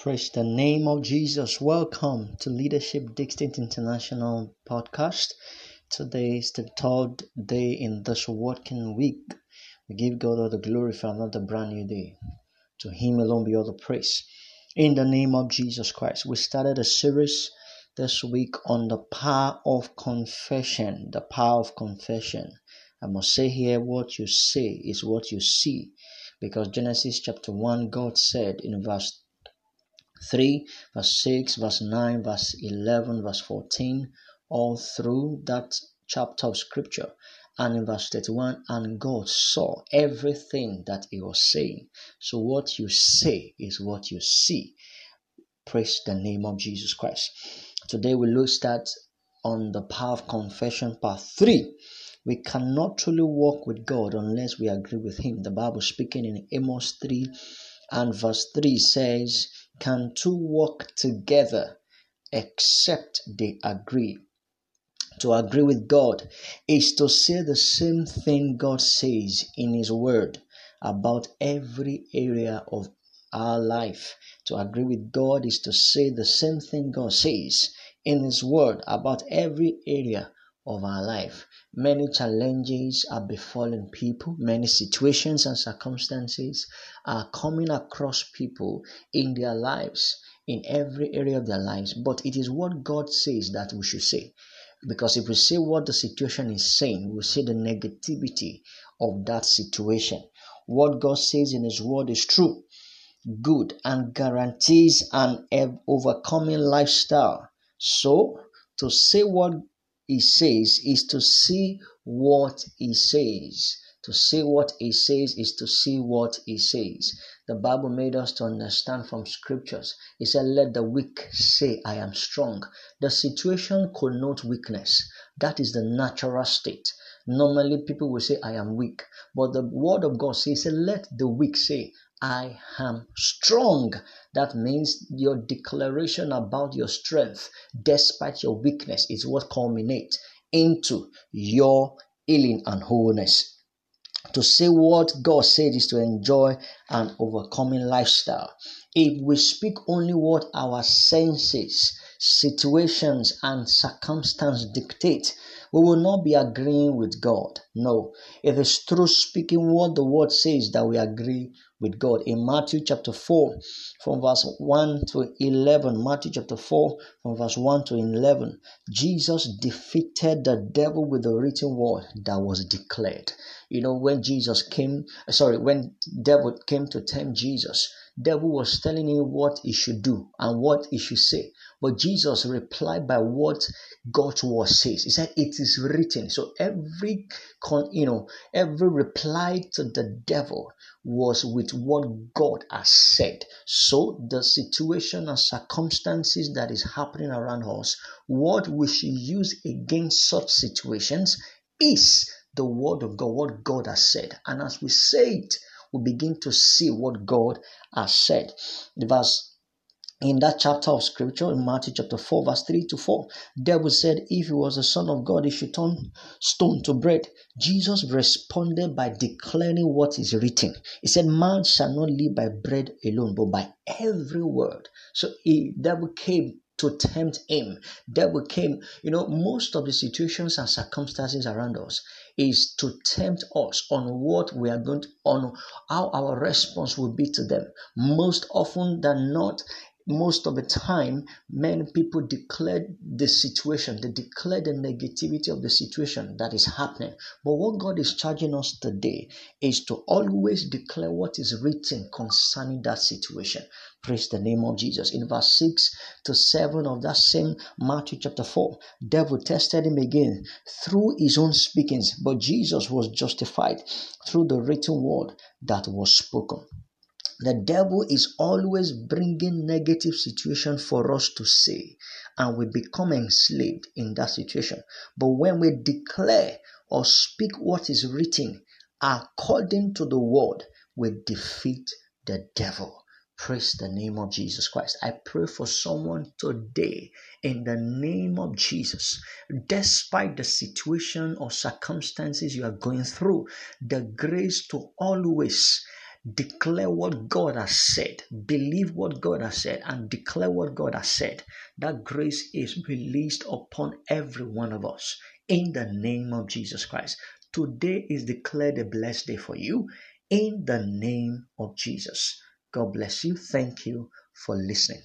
Praise the name of Jesus. Welcome to Leadership Distinct International podcast. Today is the third day in this working week. We give God all the glory for another brand new day. To Him alone be all the praise. In the name of Jesus Christ, we started a series this week on the power of confession. The power of confession. I must say here what you say is what you see. Because Genesis chapter 1, God said in verse 3, verse 6, verse 9, verse 11, verse 14, all through that chapter of scripture. And in verse 31, and God saw everything that he was saying. So, what you say is what you see. Praise the name of Jesus Christ. Today, we look at on the power of confession, part 3. We cannot truly walk with God unless we agree with Him. The Bible speaking in Amos 3 and verse 3 says, can two walk together except they agree? To agree with God is to say the same thing God says in His Word about every area of our life. To agree with God is to say the same thing God says in His Word about every area of our life. Many challenges are befalling people, many situations and circumstances are coming across people in their lives, in every area of their lives. But it is what God says that we should say. Because if we say what the situation is saying, we see the negativity of that situation. What God says in His Word is true, good, and guarantees an overcoming lifestyle. So, to say what he says is to see what he says. To see what he says is to see what he says. The Bible made us to understand from scriptures. He said, Let the weak say, I am strong. The situation connotes weakness. That is the natural state. Normally, people will say, I am weak. But the word of God says, Let the weak say, I am strong. That means your declaration about your strength, despite your weakness, is what culminates into your healing and wholeness. To say what God said is to enjoy an overcoming lifestyle. If we speak only what our senses, situations, and circumstance dictate, we will not be agreeing with God. No, it is through speaking what the word says that we agree with God. In Matthew chapter 4, from verse 1 to 11, Matthew chapter 4, from verse 1 to 11, Jesus defeated the devil with the written word that was declared. You know, when Jesus came, sorry, when devil came to tempt Jesus, devil was telling him what he should do and what he should say. But Jesus replied by what God's word says. He said, It is written. So every you know, every reply to the devil was with what God has said. So the situation and circumstances that is happening around us, what we should use against such situations is the word of God, what God has said. And as we say it, we begin to see what God has said. The verse in that chapter of scripture in Matthew chapter 4, verse 3 to 4, devil said, If he was the Son of God, he should turn stone to bread. Jesus responded by declaring what is written. He said, Man shall not live by bread alone, but by every word. So he devil came to tempt him. Devil came, you know, most of the situations and circumstances around us is to tempt us on what we are going to, on how our response will be to them. Most often than not, most of the time, many people declare the situation, they declare the negativity of the situation that is happening. But what God is charging us today is to always declare what is written concerning that situation. Praise the name of Jesus. In verse 6 to 7 of that same Matthew chapter 4, devil tested him again through his own speakings, but Jesus was justified through the written word that was spoken. The devil is always bringing negative situation for us to say, and we become enslaved in that situation. But when we declare or speak what is written according to the word, we defeat the devil. Praise the name of Jesus Christ. I pray for someone today in the name of Jesus. Despite the situation or circumstances you are going through, the grace to always declare what God has said, believe what God has said, and declare what God has said, that grace is released upon every one of us in the name of Jesus Christ. Today is declared a blessed day for you in the name of Jesus. God bless you. Thank you for listening.